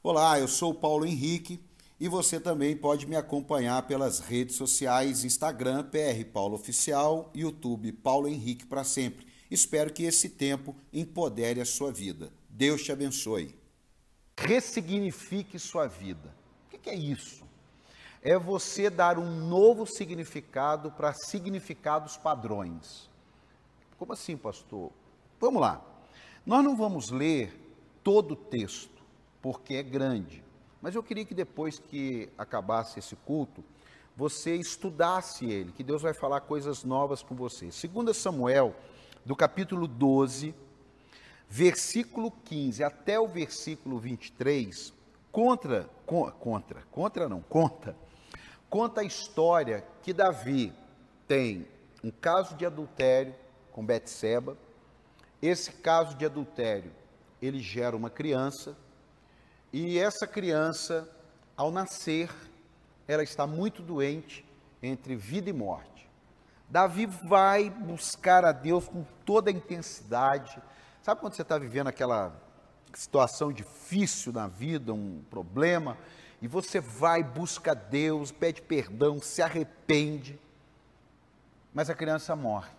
Olá, eu sou Paulo Henrique e você também pode me acompanhar pelas redes sociais Instagram PR Paulo Oficial, YouTube Paulo Henrique para sempre. Espero que esse tempo empodere a sua vida. Deus te abençoe. Ressignifique sua vida. O que é isso? É você dar um novo significado para significados padrões. Como assim, pastor? Vamos lá. Nós não vamos ler todo o texto, porque é grande. Mas eu queria que depois que acabasse esse culto, você estudasse ele, que Deus vai falar coisas novas com você. 2 Samuel, do capítulo 12, versículo 15 até o versículo 23, contra, contra, contra não, conta, conta a história que Davi tem um caso de adultério com Betseba. Esse caso de adultério, ele gera uma criança, e essa criança, ao nascer, ela está muito doente entre vida e morte. Davi vai buscar a Deus com toda a intensidade. Sabe quando você está vivendo aquela situação difícil na vida, um problema, e você vai, busca Deus, pede perdão, se arrepende, mas a criança morre.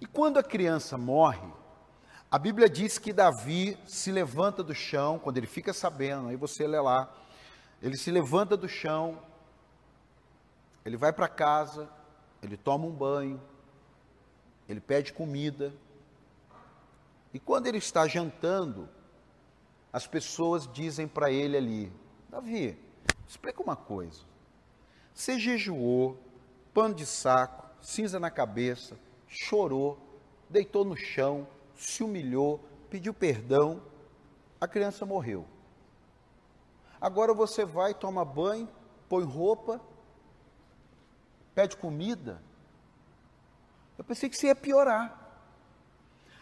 E quando a criança morre, a Bíblia diz que Davi se levanta do chão, quando ele fica sabendo, aí você lê lá, ele se levanta do chão, ele vai para casa, ele toma um banho, ele pede comida, e quando ele está jantando, as pessoas dizem para ele ali: Davi, explica uma coisa. Você jejuou, pano de saco, cinza na cabeça, chorou, deitou no chão, se humilhou, pediu perdão, a criança morreu. Agora você vai, toma banho, põe roupa, pede comida. Eu pensei que você ia piorar.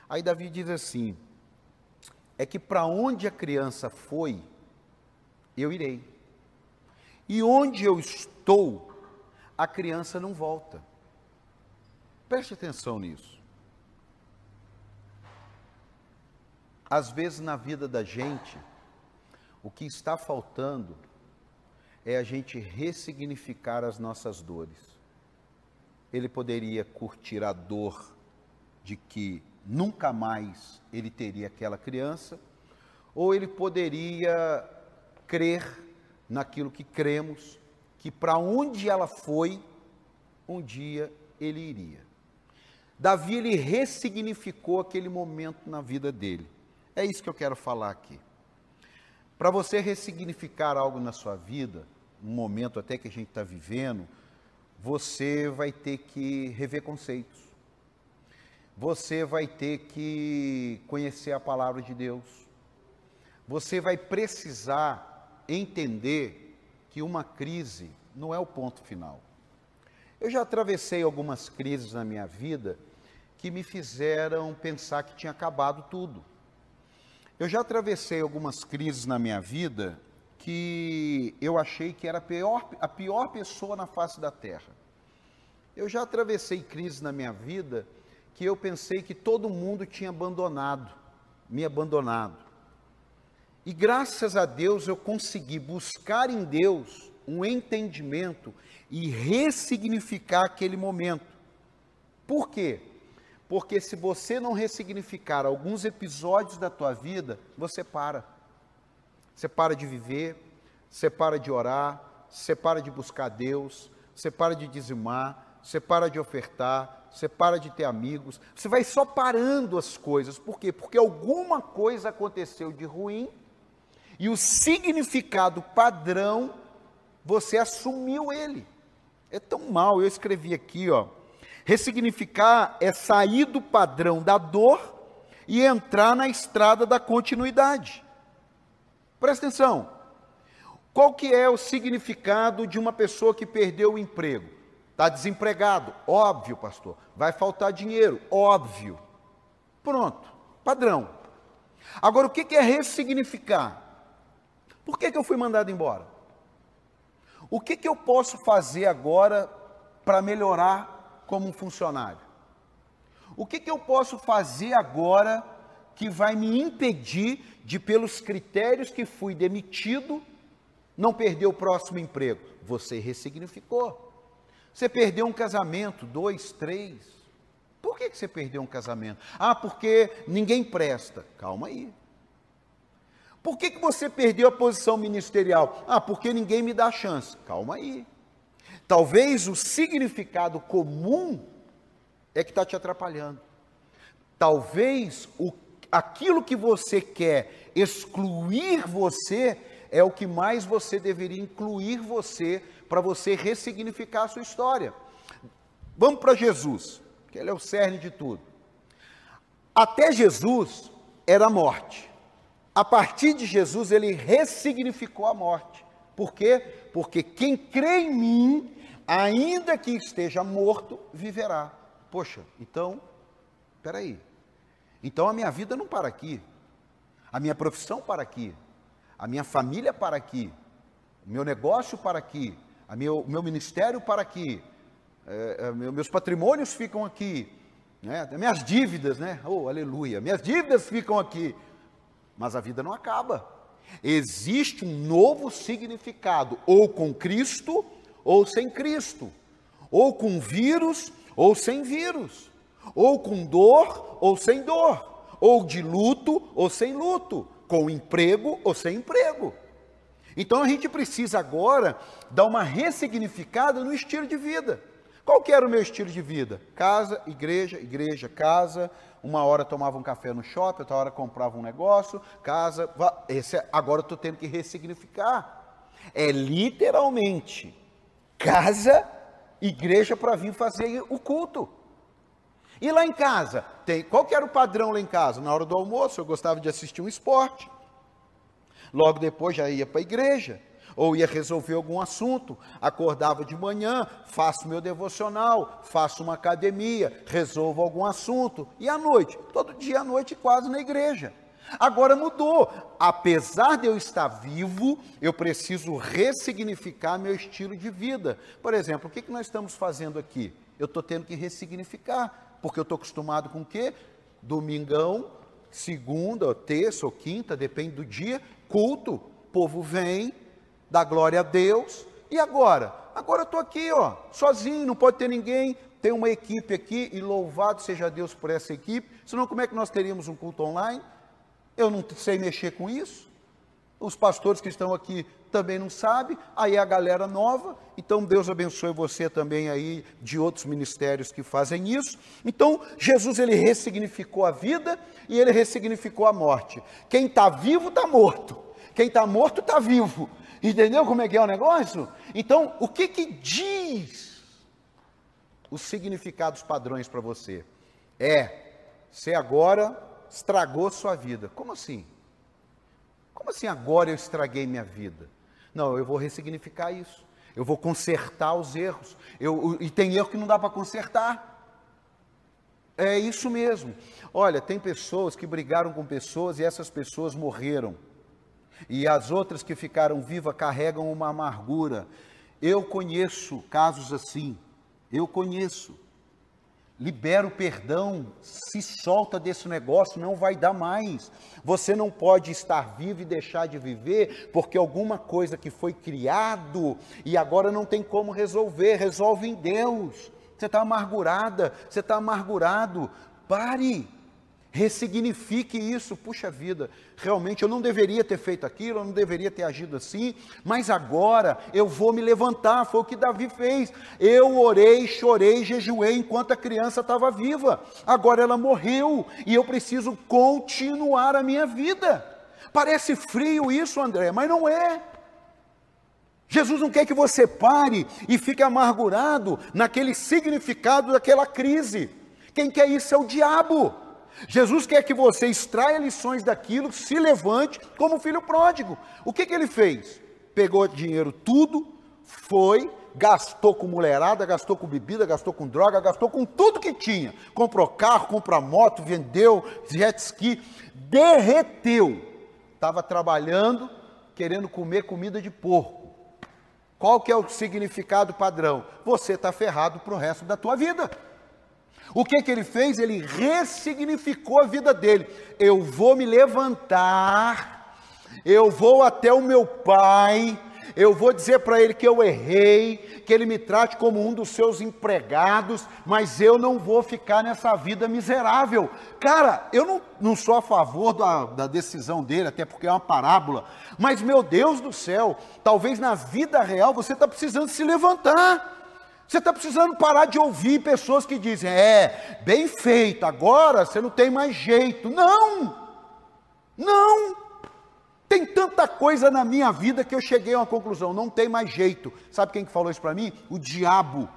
Aí Davi diz assim: é que para onde a criança foi, eu irei. E onde eu estou, a criança não volta. Preste atenção nisso. Às vezes na vida da gente, o que está faltando é a gente ressignificar as nossas dores. Ele poderia curtir a dor de que nunca mais ele teria aquela criança, ou ele poderia crer naquilo que cremos, que para onde ela foi, um dia ele iria. Davi ele ressignificou aquele momento na vida dele. É isso que eu quero falar aqui. Para você ressignificar algo na sua vida, um momento até que a gente está vivendo, você vai ter que rever conceitos. Você vai ter que conhecer a palavra de Deus. Você vai precisar entender que uma crise não é o ponto final. Eu já atravessei algumas crises na minha vida que me fizeram pensar que tinha acabado tudo. Eu já atravessei algumas crises na minha vida que eu achei que era a pior, a pior pessoa na face da terra. Eu já atravessei crises na minha vida que eu pensei que todo mundo tinha abandonado, me abandonado. E graças a Deus eu consegui buscar em Deus um entendimento e ressignificar aquele momento. Por quê? Porque se você não ressignificar alguns episódios da tua vida, você para. Você para de viver, você para de orar, você para de buscar Deus, você para de dizimar, você para de ofertar, você para de ter amigos, você vai só parando as coisas. Por quê? Porque alguma coisa aconteceu de ruim e o significado padrão você assumiu ele. É tão mal, eu escrevi aqui, ó, Ressignificar é sair do padrão da dor e entrar na estrada da continuidade. Presta atenção. Qual que é o significado de uma pessoa que perdeu o emprego? Está desempregado? Óbvio, pastor. Vai faltar dinheiro? Óbvio. Pronto, padrão. Agora, o que é ressignificar? Por que, que eu fui mandado embora? O que, que eu posso fazer agora para melhorar como um funcionário? O que, que eu posso fazer agora que vai me impedir de, pelos critérios que fui demitido, não perder o próximo emprego? Você ressignificou. Você perdeu um casamento, dois, três. Por que, que você perdeu um casamento? Ah, porque ninguém presta. Calma aí. Por que, que você perdeu a posição ministerial? Ah, porque ninguém me dá chance. Calma aí. Talvez o significado comum é que está te atrapalhando. Talvez o, aquilo que você quer excluir você é o que mais você deveria incluir você para você ressignificar a sua história. Vamos para Jesus, que ele é o cerne de tudo. Até Jesus era a morte. A partir de Jesus, ele ressignificou a morte. Por quê? Porque quem crê em mim, ainda que esteja morto, viverá. Poxa, então, espera aí. Então a minha vida não para aqui. A minha profissão para aqui. A minha família para aqui. O meu negócio para aqui. O meu, meu ministério para aqui. É, é, meus patrimônios ficam aqui. Né? Minhas dívidas, né? Oh, aleluia. Minhas dívidas ficam aqui. Mas a vida não acaba. Existe um novo significado, ou com Cristo, ou sem Cristo, ou com vírus, ou sem vírus, ou com dor, ou sem dor, ou de luto, ou sem luto, com emprego, ou sem emprego. Então a gente precisa agora dar uma ressignificada no estilo de vida. Qual que era o meu estilo de vida? Casa, igreja, igreja, casa, uma hora tomava um café no shopping, outra hora comprava um negócio, casa. Esse, é, agora eu estou tendo que ressignificar. É literalmente casa, igreja para vir fazer o culto. E lá em casa, tem, qual que era o padrão lá em casa? Na hora do almoço eu gostava de assistir um esporte. Logo depois já ia para a igreja ou ia resolver algum assunto, acordava de manhã, faço meu devocional, faço uma academia, resolvo algum assunto, e à noite, todo dia à noite quase na igreja. Agora mudou. Apesar de eu estar vivo, eu preciso ressignificar meu estilo de vida. Por exemplo, o que, que nós estamos fazendo aqui? Eu estou tendo que ressignificar, porque eu estou acostumado com o quê? Domingão, segunda, ou terça ou quinta, depende do dia, culto. Povo vem, dá glória a Deus. E agora? Agora eu estou aqui, ó, sozinho, não pode ter ninguém. Tem uma equipe aqui e louvado seja Deus por essa equipe. Senão, como é que nós teríamos um culto online? Eu não sei mexer com isso. Os pastores que estão aqui também não sabem. Aí a galera nova. Então, Deus abençoe você também aí de outros ministérios que fazem isso. Então, Jesus ele ressignificou a vida e ele ressignificou a morte. Quem está vivo está morto. Quem está morto está vivo. Entendeu como é que é o negócio? Então, o que que diz os significados padrões para você? É, você agora estragou sua vida. Como assim? Como assim agora eu estraguei minha vida? Não, eu vou ressignificar isso. Eu vou consertar os erros. Eu, e tem erro que não dá para consertar. É isso mesmo. Olha, tem pessoas que brigaram com pessoas e essas pessoas morreram e as outras que ficaram vivas carregam uma amargura. Eu conheço casos assim, eu conheço. Libera o perdão, se solta desse negócio, não vai dar mais. Você não pode estar vivo e deixar de viver, porque alguma coisa que foi criado e agora não tem como resolver, resolve em Deus. Você está amargurada, você está amargurado. Pare, ressignifique isso. Puxa vida, realmente eu não deveria ter feito aquilo, eu não deveria ter agido assim, mas agora eu vou me levantar. Foi o que Davi fez. Eu orei, chorei, jejuei enquanto a criança estava viva. Agora ela morreu e eu preciso continuar a minha vida. Parece frio isso, André, mas não é. Jesus não quer que você pare e fique amargurado naquele significado daquela crise. Quem quer isso é o diabo. Jesus quer que você extraia lições daquilo, se levante como filho pródigo. O que, que ele fez? Pegou dinheiro tudo, foi, gastou com mulherada, gastou com bebida, gastou com droga, gastou com tudo que tinha. Comprou carro, comprou moto, vendeu jet ski, derreteu. Estava trabalhando, querendo comer comida de porco. Qual que é o significado padrão? Você está ferrado para o resto da tua vida. O que, que ele fez? Ele ressignificou a vida dele. Eu vou me levantar, eu vou até o meu pai, eu vou dizer para ele que eu errei, que ele me trate como um dos seus empregados, mas eu não vou ficar nessa vida miserável. Cara, eu não, não sou a favor da, da decisão dele, até porque é uma parábola, mas meu Deus do céu, talvez na vida real você está precisando se levantar. Você está precisando parar de ouvir pessoas que dizem: é, bem feito, agora você não tem mais jeito. Não! Não! Tem tanta coisa na minha vida que eu cheguei a uma conclusão: não tem mais jeito. Sabe quem que falou isso para mim? O diabo.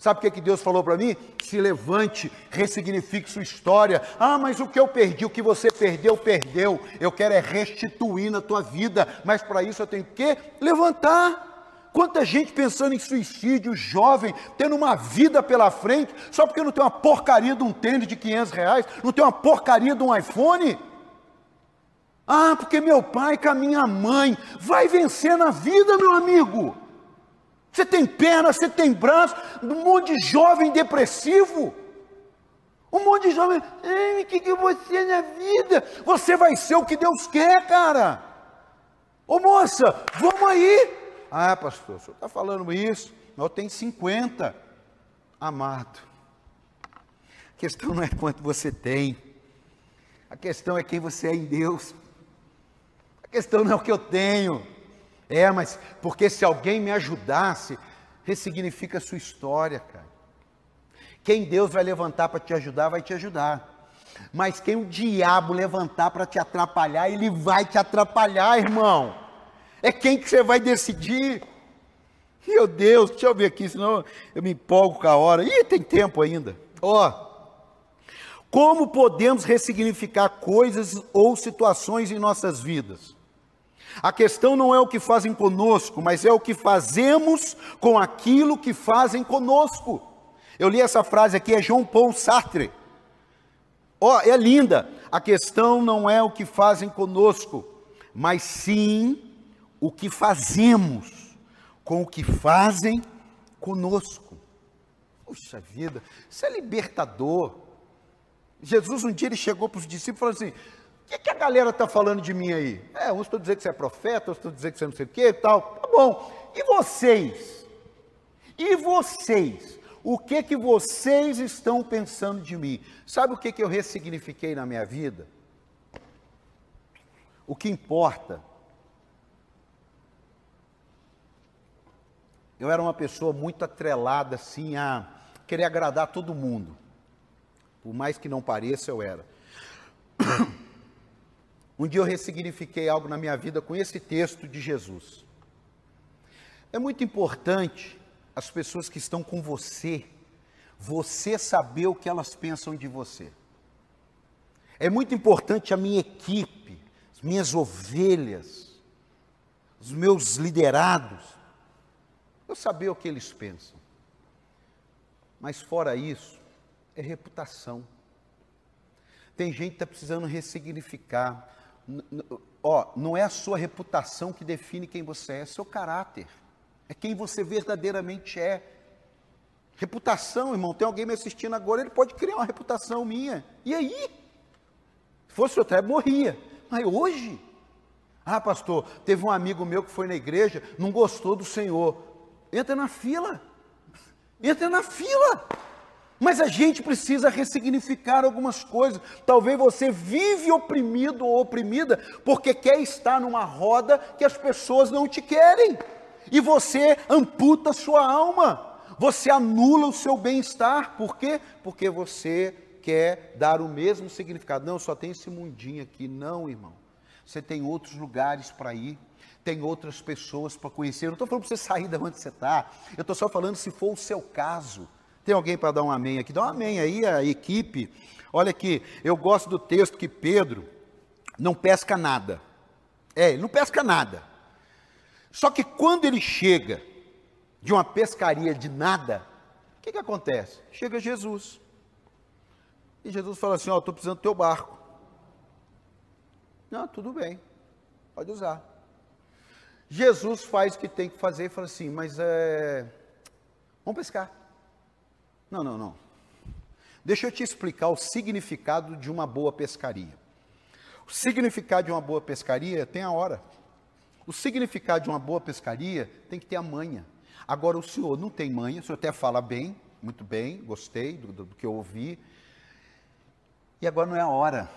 Sabe o que, que Deus falou para mim? Se levante, ressignifique sua história. Ah, mas o que eu perdi, o que você perdeu, perdeu. Eu quero é restituir na tua vida. Mas para isso eu tenho que levantar. Quanta gente pensando em suicídio, jovem, tendo uma vida pela frente, só porque não tem uma porcaria de um tênis de 500 reais, não tem uma porcaria de um iPhone. Ah, porque meu pai com a minha mãe vai vencer na vida, meu amigo. Você tem perna, você tem braço, um monte de jovem depressivo. Um monte de jovem, o que, que você é na vida? Você vai ser o que Deus quer, cara. Ô moça, vamos aí. Ah, pastor, o senhor está falando isso, mas eu tenho 50. Amado, a questão não é quanto você tem, a questão é quem você é em Deus. A questão não é o que eu tenho. É, mas porque se alguém me ajudasse, ressignifica a sua história, cara. Quem Deus vai levantar para te ajudar, vai te ajudar. Mas quem o diabo levantar para te atrapalhar, ele vai te atrapalhar, irmão. É quem que você vai decidir. Meu Deus, deixa eu ver aqui, senão eu me empolgo com a hora. Ih, tem tempo ainda. Ó, oh, como podemos ressignificar coisas ou situações em nossas vidas? A questão não é o que fazem conosco, mas é o que fazemos com aquilo que fazem conosco. Eu li essa frase aqui, é João Paul Sartre. Ó, oh, é linda. A questão não é o que fazem conosco, mas sim o que fazemos com o que fazem conosco. Puxa vida, isso é libertador. Jesus um dia ele chegou para os discípulos e falou assim: o que, que a galera está falando de mim aí? É, uns estão dizendo que você é profeta, outros estão dizendo que você não sei o que e tal. Tá bom. E vocês? E vocês? O que que vocês estão pensando de mim? Sabe o que, que eu ressignifiquei na minha vida? O que importa eu era uma pessoa muito atrelada assim a querer agradar todo mundo. Por mais que não pareça, eu era. Um dia eu ressignifiquei algo na minha vida com esse texto de Jesus. É muito importante as pessoas que estão com você, você saber o que elas pensam de você. É muito importante a minha equipe, as minhas ovelhas, os meus liderados, eu saber o que eles pensam. Mas fora isso, é reputação. Tem gente que está precisando ressignificar. Ó, não é a sua reputação que define quem você é, é seu caráter. É quem você verdadeiramente é. Reputação, irmão, tem alguém me assistindo agora, ele pode criar uma reputação minha. E aí? Se fosse outra, morria. Mas hoje, ah, pastor, teve um amigo meu que foi na igreja, não gostou do Senhor. Entra na fila. Entra na fila. Mas a gente precisa ressignificar algumas coisas. Talvez você vive oprimido ou oprimida porque quer estar numa roda que as pessoas não te querem. E você amputa sua alma. Você anula o seu bem-estar. Por quê? Porque você quer dar o mesmo significado. Não, só tem esse mundinho aqui. Não, irmão. Você tem outros lugares para ir tem outras pessoas para conhecer. Eu não estou falando para você sair da onde você está. Eu estou só falando se for o seu caso. Tem alguém para dar um amém aqui? Dá um amém aí, a equipe. Olha aqui, eu gosto do texto que Pedro não pesca nada. É, ele não pesca nada. Só que quando ele chega de uma pescaria de nada, o que, que acontece? Chega Jesus. E Jesus fala assim: Ó, oh, estou precisando do teu barco. Não, tudo bem, pode usar. Jesus faz o que tem que fazer e fala assim: Mas é. Vamos pescar. Não, não, não. Deixa eu te explicar o significado de uma boa pescaria. O significado de uma boa pescaria tem a hora. O significado de uma boa pescaria tem que ter a manha. Agora, o senhor não tem manha, o senhor até fala bem, muito bem, gostei do, do, do que eu ouvi. E agora não é a hora.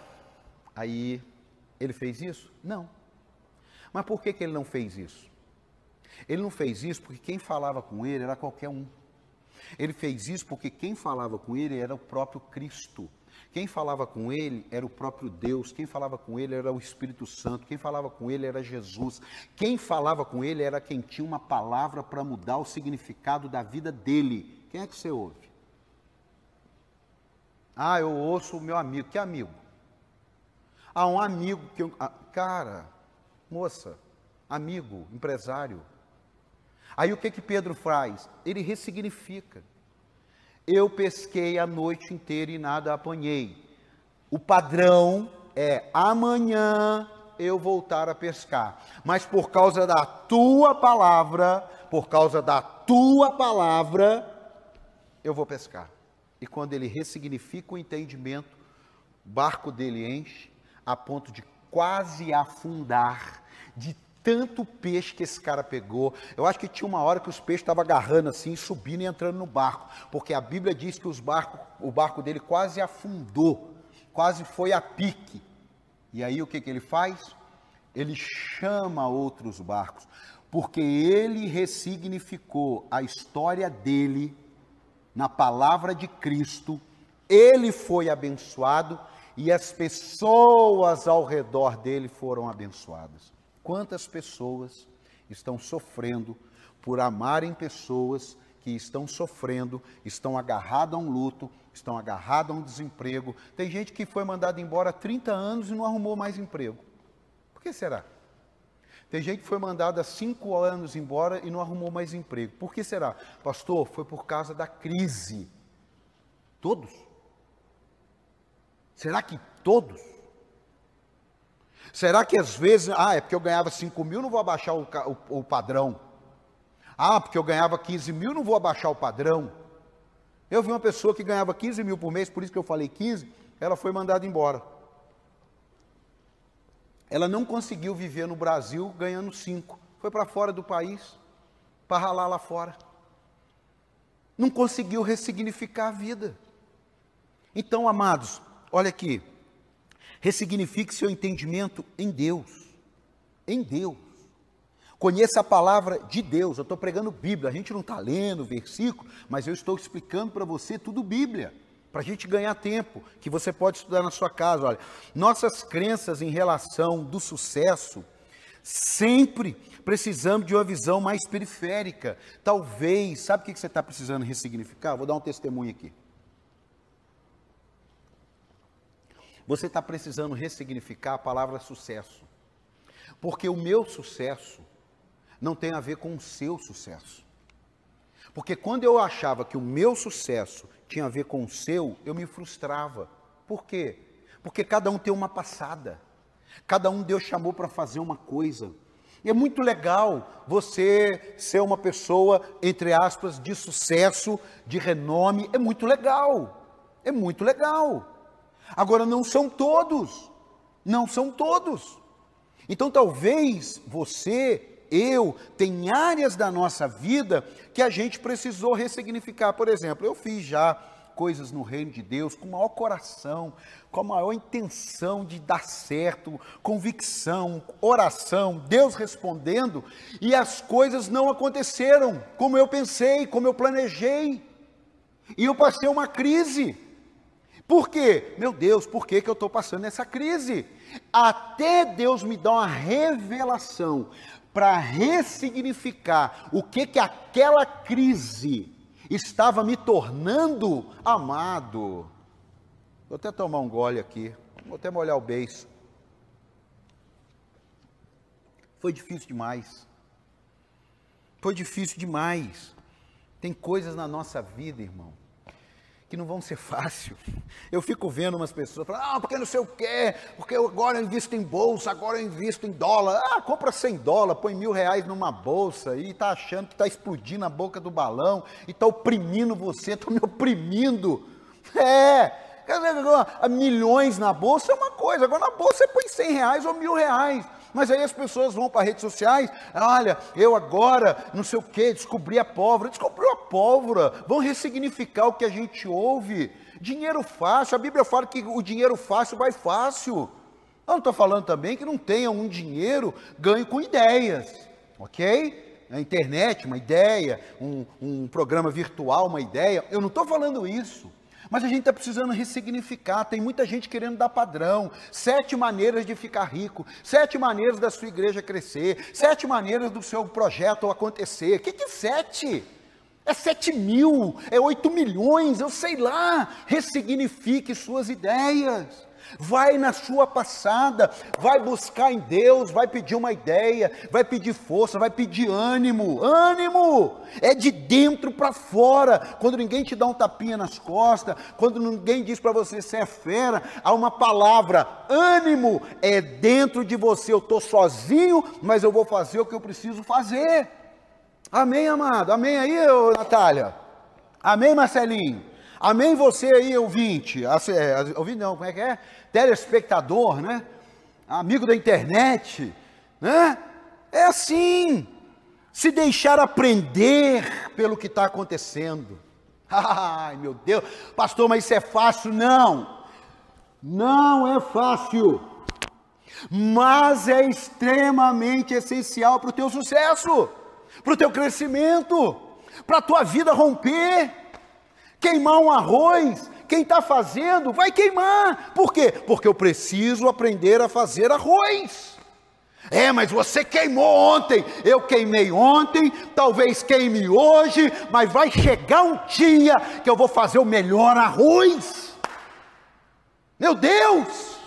Aí, ele fez isso? Não. Mas por que, que ele não fez isso? Ele não fez isso porque quem falava com ele era qualquer um. Ele fez isso porque quem falava com ele era o próprio Cristo. Quem falava com ele era o próprio Deus, quem falava com ele era o Espírito Santo, quem falava com ele era Jesus, quem falava com ele era quem tinha uma palavra para mudar o significado da vida dele. Quem é que você ouve? Ah, eu ouço o meu amigo. Que amigo? Ah, um amigo que eu. Ah, cara, moça, amigo, empresário. Aí o que que Pedro faz? Ele ressignifica. Eu pesquei a noite inteira e nada apanhei. O padrão é amanhã eu voltar a pescar. Mas por causa da tua palavra, por causa da tua palavra, eu vou pescar. E quando ele ressignifica o entendimento, o barco dele enche a ponto de quase afundar, de tanto peixe que esse cara pegou. Eu acho que tinha uma hora que os peixes estavam agarrando assim, subindo e entrando no barco, porque a Bíblia diz que os barcos, o barco dele quase afundou, quase foi a pique. E aí o que, que ele faz? Ele chama outros barcos, porque ele ressignificou a história dele na palavra de Cristo, ele foi abençoado e as pessoas ao redor dele foram abençoadas. Quantas pessoas estão sofrendo por amarem pessoas que estão sofrendo, estão agarradas a um luto, estão agarradas a um desemprego. Tem gente que foi mandada embora há 30 anos e não arrumou mais emprego. Por que será? Tem gente que foi mandada há cinco anos embora e não arrumou mais emprego. Por que será? Pastor, foi por causa da crise. Todos? Será que todos? Será que às vezes, ah, é porque eu ganhava 5 mil, não vou abaixar o, o, o padrão. Ah, porque eu ganhava 15 mil, não vou abaixar o padrão. Eu vi uma pessoa que ganhava 15 mil por mês, por isso que eu falei 15, ela foi mandada embora. Ela não conseguiu viver no Brasil ganhando 5. Foi para fora do país, para ralar lá fora. Não conseguiu ressignificar a vida. Então, amados, olha aqui. Ressignifique seu entendimento em Deus. Em Deus. Conheça a palavra de Deus. Eu estou pregando Bíblia. A gente não está lendo versículo, mas eu estou explicando para você tudo Bíblia. Para a gente ganhar tempo, que você pode estudar na sua casa. Olha, nossas crenças em relação do sucesso, sempre precisamos de uma visão mais periférica. Talvez, sabe o que você está precisando ressignificar? Vou dar um testemunho aqui. Você está precisando ressignificar a palavra sucesso. Porque o meu sucesso não tem a ver com o seu sucesso. Porque quando eu achava que o meu sucesso tinha a ver com o seu, eu me frustrava. Por quê? Porque cada um tem uma passada. Cada um Deus chamou para fazer uma coisa. E é muito legal você ser uma pessoa, entre aspas, de sucesso, de renome. É muito legal. É muito legal. Agora, não são todos. Não são todos. Então, talvez você, eu, tem áreas da nossa vida que a gente precisou ressignificar. Por exemplo, eu fiz já coisas no reino de Deus com o maior coração, com a maior intenção de dar certo, convicção, oração, Deus respondendo, e as coisas não aconteceram como eu pensei, como eu planejei. E eu passei uma crise. Por quê? Meu Deus, por que, que eu estou passando essa crise? Até Deus me dá uma revelação para ressignificar o que, que aquela crise estava me tornando amado. Vou até tomar um gole aqui, vou até molhar o beiço. Foi difícil demais. Foi difícil demais. Tem coisas na nossa vida, irmão, que não vão ser fácil. Eu fico vendo umas pessoas falando, ah, porque não sei o quê, porque agora eu invisto em bolsa, agora eu invisto em dólar. Ah, compra 100 dólares, põe mil reais numa bolsa e está achando que está explodindo a boca do balão e está oprimindo você, está me oprimindo. É, milhões na bolsa é uma coisa, agora na bolsa você põe 100 reais ou mil reais. Mas aí as pessoas vão para redes sociais, olha, eu agora, não sei o que, descobri a pólvora. Descobriu a pólvora, vão ressignificar o que a gente ouve. Dinheiro fácil, a Bíblia fala que o dinheiro fácil vai fácil. Eu não estou falando também que não tenha um dinheiro ganho com ideias, ok? Na internet, uma ideia, um, um programa virtual, uma ideia. Eu não estou falando isso. Mas a gente está precisando ressignificar. Tem muita gente querendo dar padrão. Sete maneiras de ficar rico. Sete maneiras da sua igreja crescer. Sete maneiras do seu projeto acontecer. O que, que é sete? É sete mil, é oito milhões, eu sei lá. Ressignifique suas ideias vai na sua passada, vai buscar em Deus, vai pedir uma ideia, vai pedir força, vai pedir ânimo. Ânimo é de dentro para fora. Quando ninguém te dá um tapinha nas costas, quando ninguém diz para você você é fera, há uma palavra, ânimo é dentro de você. Eu estou sozinho, mas eu vou fazer o que eu preciso fazer. Amém, amado? Amém aí, Natália? Amém, Marcelinho? Amém você aí, ouvinte? É, ouvinte não, como é que é? Telespectador, né? Amigo da internet, né? É assim. Se deixar aprender pelo que está acontecendo. Ai, meu Deus, pastor, mas isso é fácil? Não, não é fácil, mas é extremamente essencial para o teu sucesso, para o teu crescimento, para a tua vida romper queimar um arroz, quem está fazendo vai queimar. Por quê? Porque eu preciso aprender a fazer arroz. É, mas você queimou ontem, eu queimei ontem, talvez queime hoje, mas vai chegar um dia que eu vou fazer o melhor arroz. Meu Deus,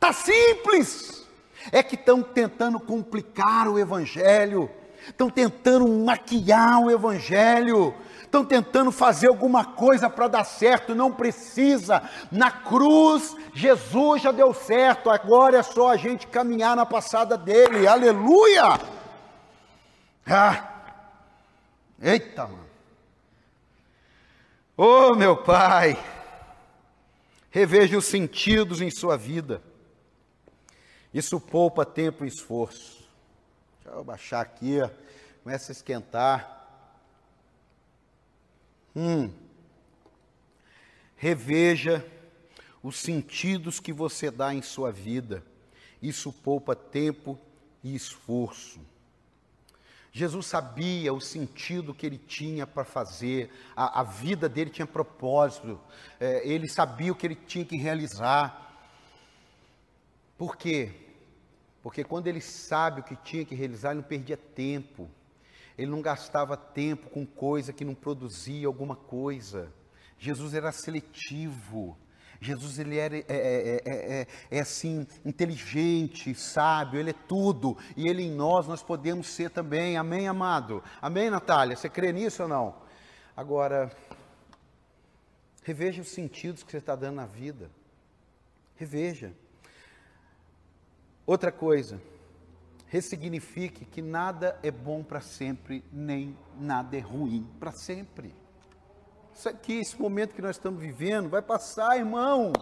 tá simples. É que estão tentando complicar o evangelho, estão tentando maquiar o evangelho, estão tentando fazer alguma coisa para dar certo, não precisa. Na cruz, Jesus já deu certo, agora é só a gente caminhar na passada dele, aleluia! Ah, eita, mano. Oh, meu Pai, reveja os sentidos em sua vida, isso poupa tempo e esforço. Deixa eu baixar aqui, começa a esquentar. Hum. Reveja os sentidos que você dá em sua vida. Isso poupa tempo e esforço. Jesus sabia o sentido que ele tinha para fazer, a, a, vida dele tinha propósito, é, ele sabia o que ele tinha que realizar. Por quê? Porque quando ele sabe o que tinha que realizar, ele não perdia tempo. Ele não gastava tempo com coisa que não produzia alguma coisa. Jesus era seletivo. Jesus ele era é, é, é, é, assim inteligente, sábio, ele é tudo e ele em nós nós podemos ser também. Amém, amado. Amém, Natália. Você crê nisso ou não? Agora reveja os sentidos que você está dando na vida. Reveja. Outra coisa, ressignifique que nada é bom para sempre, nem nada é ruim para sempre. Isso aqui, esse momento que nós estamos vivendo, vai passar, irmão,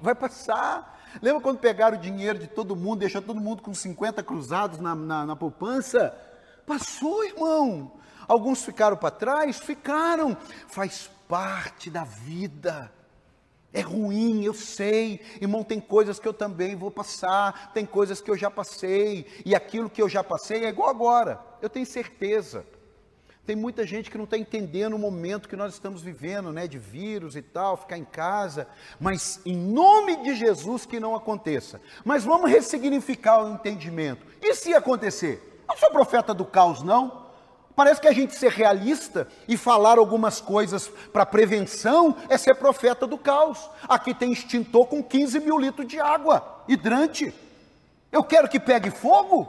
vai passar. Lembra quando pegaram o dinheiro de todo mundo, deixou todo mundo com 50 cruzados na, na, na poupança? Passou, irmão. Alguns ficaram para trás? Ficaram. Faz parte da vida. É ruim, eu sei, irmão. Tem coisas que eu também vou passar, tem coisas que eu já passei, e aquilo que eu já passei é igual agora, eu tenho certeza. Tem muita gente que não está entendendo o momento que nós estamos vivendo, né, de vírus e tal, ficar em casa, mas em nome de Jesus que não aconteça. Mas vamos ressignificar o entendimento. E se acontecer? Eu não sou profeta do caos, não. Parece que a gente ser realista e falar algumas coisas para prevenção é ser profeta do caos. Aqui tem extintor com 15 mil litros de água, hidrante. Eu quero que pegue fogo?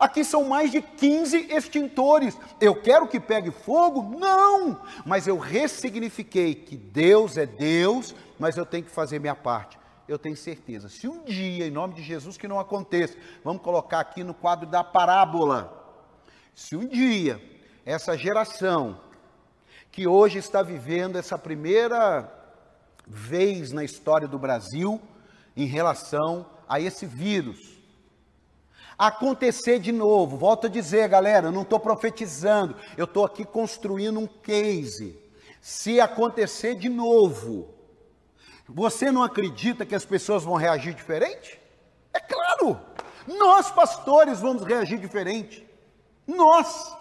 Aqui são mais de 15 extintores. Eu quero que pegue fogo? Não! Mas eu ressignifiquei que Deus é Deus, mas eu tenho que fazer minha parte. Eu tenho certeza. Se um dia, em nome de Jesus, que não aconteça, vamos colocar aqui no quadro da parábola. Se um dia essa geração que hoje está vivendo essa primeira vez na história do Brasil em relação a esse vírus. Acontecer de novo, volto a dizer, galera, não estou profetizando, eu estou aqui construindo um case. Se acontecer de novo, você não acredita que as pessoas vão reagir diferente? É claro, nós pastores vamos reagir diferente. Nós.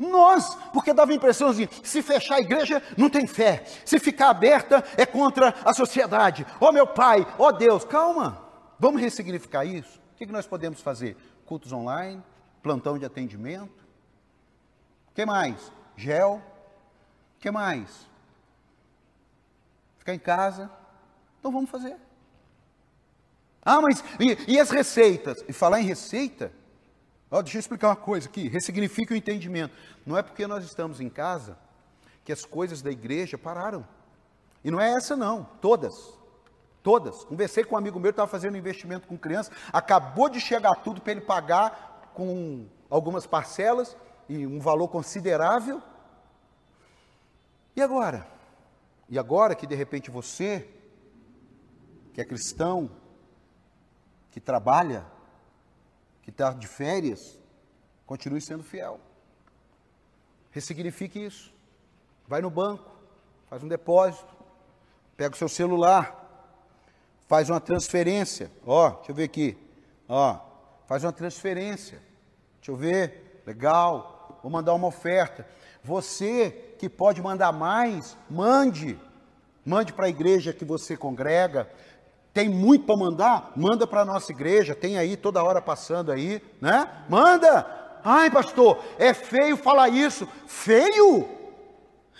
Nós, porque dava a impressão assim: se fechar a igreja, não tem fé. Se ficar aberta, é contra a sociedade. Ó oh, meu pai, ó oh, Deus, calma. Vamos ressignificar isso? O que nós podemos fazer? Cultos online, plantão de atendimento. O que mais? Gel. O que mais? Ficar em casa. Então vamos fazer. Ah, mas e, e as receitas? E falar em receita, Oh, deixa eu explicar uma coisa aqui, ressignifica o entendimento. Não é porque nós estamos em casa que as coisas da igreja pararam. E não é essa não, todas. Todas. Conversei com um amigo meu que estava fazendo investimento com criança, acabou de chegar tudo para ele pagar com algumas parcelas e um valor considerável. E agora? E agora que de repente você, que é cristão, que trabalha, que está de férias, continue sendo fiel. Ressignifique isso. Vai no banco, faz um depósito, pega o seu celular, faz uma transferência. Ó, deixa eu ver aqui. Ó, faz uma transferência. Deixa eu ver. Legal. Vou mandar uma oferta. Você que pode mandar mais, mande. Mande para a igreja que você congrega. Tem muito para mandar? Manda para a nossa igreja, tem aí toda hora passando aí, né? Manda! Ai, pastor, é feio falar isso. Feio?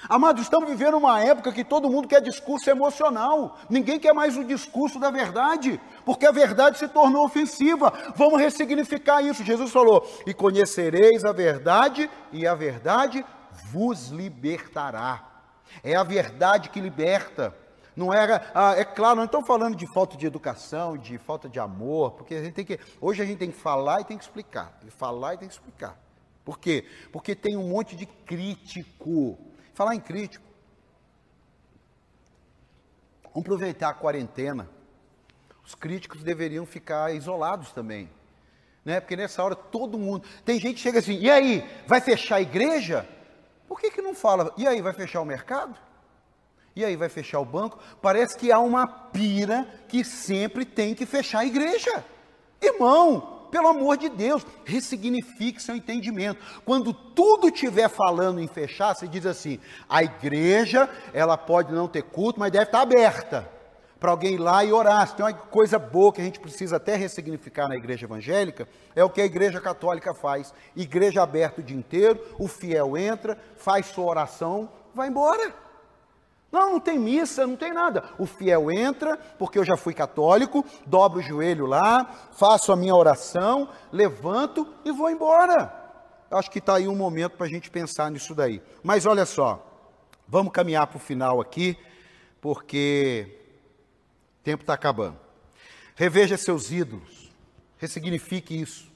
Amados, estamos vivendo uma época que todo mundo quer discurso emocional. Ninguém quer mais o discurso da verdade, porque a verdade se tornou ofensiva. Vamos ressignificar isso. Jesus falou: "E conhecereis a verdade, e a verdade vos libertará". É a verdade que liberta. Não era, ah, é claro, não estou falando de falta de educação, de falta de amor, porque a gente tem que, hoje a gente tem que falar e tem que explicar, que falar e tem que explicar. Por quê? Porque tem um monte de crítico. Falar em crítico. Vamos aproveitar a quarentena. Os críticos deveriam ficar isolados também. Né? Porque nessa hora todo mundo. Tem gente que chega assim, e aí, vai fechar a igreja? Por que, que não fala, e aí, vai fechar o mercado? E aí vai fechar o banco? Parece que há uma pira que sempre tem que fechar a igreja. Irmão, pelo amor de Deus, ressignifique seu entendimento. Quando tudo estiver falando em fechar, você diz assim: a igreja, ela pode não ter culto, mas deve estar aberta para alguém ir lá e orar. Se tem uma coisa boa que a gente precisa até ressignificar na igreja evangélica, é o que a igreja católica faz. Igreja aberta o dia inteiro, o fiel entra, faz sua oração, vai embora. Não, não tem missa, não tem nada. O fiel entra, porque eu já fui católico, dobro o joelho lá, faço a minha oração, levanto e vou embora. Acho que está aí um momento para a gente pensar nisso daí. Mas olha só, vamos caminhar para o final aqui, porque o tempo está acabando. Reveja seus ídolos, ressignifique isso.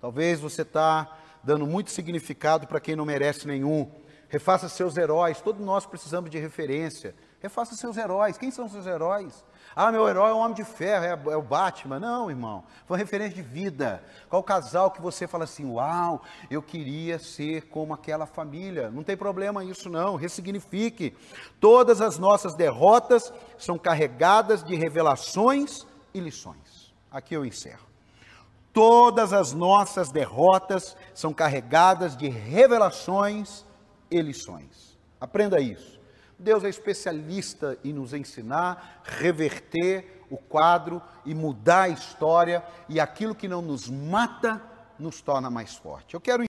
Talvez você está dando muito significado para quem não merece nenhum refaça seus heróis, todos nós precisamos de referência. Refaça seus heróis. Quem são seus heróis? Ah, meu herói é um homem de ferro, é, é, o Batman. Não, irmão. Foi uma referência de vida. Qual casal que você fala assim, uau, eu queria ser como aquela família. Não tem problema isso, não. Ressignifique. Todas as nossas derrotas são carregadas de revelações e lições. Aqui eu encerro. Todas as nossas derrotas são carregadas de revelações e lições. Aprenda isso. Deus é especialista em nos ensinar, reverter o quadro e mudar a história, e aquilo que não nos mata nos torna mais forte. Eu quero